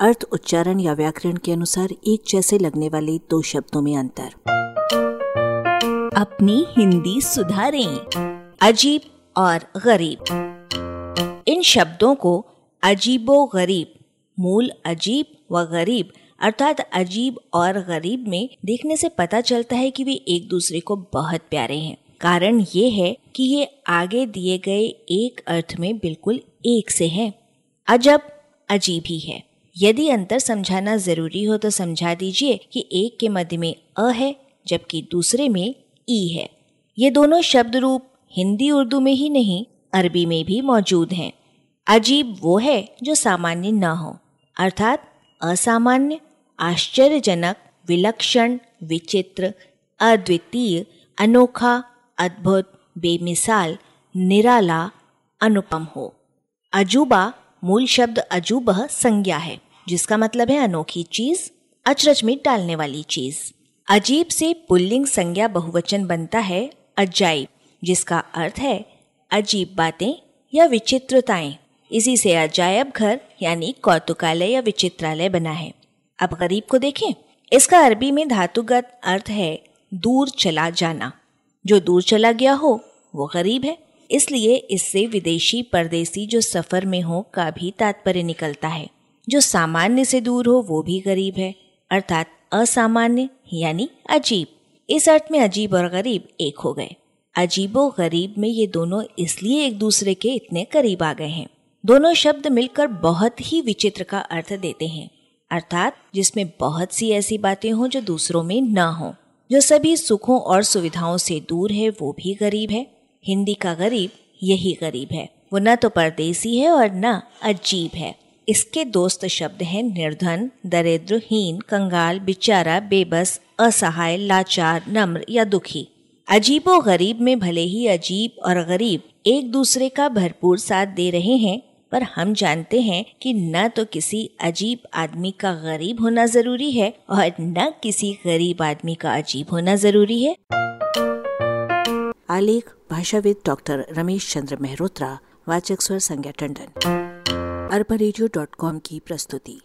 अर्थ, उच्चारण या व्याकरण के अनुसार एक जैसे लगने वाले दो शब्दों में अंतर। अपनी हिंदी सुधारें, अजीब और गरीब। इन शब्दों को अजीबो गरीब, मूल अजीब व गरीब अर्थात अजीब और गरीब में देखने से पता चलता है कि वे एक दूसरे को बहुत प्यारे हैं। कारण ये है कि ये आगे दिए गए एक अर्थ में बिल्कुल एक से हैं। अजब, अजीब ही है। यदि अंतर समझाना ज़रूरी हो तो समझा दीजिए कि एक के मध्य में अ है, जबकि दूसरे में ई है। ये दोनों शब्द रूप हिंदी, उर्दू में ही नहीं, अरबी में भी मौजूद हैं। अजीब वो है जो सामान्य न हो। अर्थात असामान्य, आश्चर्यजनक, विलक्षण, विचित्र, अद्वितीय, अनोखा, अद्भुत, बेमिसाल, निराला, अनुपम हो। अजूबा मूल शब्द अजूब संज्ञा है। जिसका मतलब है अनोखी चीज़, अचरज में डालने वाली चीज़। अजीब से पुल्लिंग संज्ञा बहुवचन बनता है, अजाइब, जिसका अर्थ है अजीब बातें या विचित्रताएँ। इसी से अजायब घर, यानी कौतुकालय या विचित्रालय बना है। अब गरीब को देखें, इसका अरबी में धातुगत अर्थ है दूर चला जाना। जो दूर चला गया हो, वो गरीब है। इसलिए इससे विदेशी परदेसी जो सफ़र में हो, का भी तात्पर्य निकलता है। जो सामान्य से दूर हो, वो भी गरीब है। अर्थात असामान्य यानी अजीब। इस अर्थ में अजीब और गरीब एक हो गए। अजीबो गरीब में ये दोनों इसलिए एक दूसरे के इतने करीब आ गए हैं। दोनों शब्द मिलकर बहुत ही विचित्र का अर्थ देते हैं। अर्थात जिसमें बहुत सी ऐसी बातें हों जो दूसरों में न हो। जो सभी सुखों और सुविधाओं से दूर है, वो भी गरीब है। हिंदी का गरीब यही गरीब है। वो न तो परदेसी है और न अजीब है। इसके दोस्त शब्द हैं निर्धन दरिद्र हीन कंगाल, बिचारा, बेबस, असहाय, लाचार, नम्र या दुखी। अजीबो गरीब में भले ही अजीब और गरीब एक दूसरे का भरपूर साथ दे रहे हैं, पर हम जानते हैं कि न तो किसी अजीब आदमी का गरीब होना ज़रूरी है और न किसी गरीब आदमी का अजीब होना ज़रूरी है। आलेख, भाषाविद डॉक्टर रमेश चंद्र मेहरोत्रा, वाचक स्वर संज्ञा टंडन। अरबा की प्रस्तुति।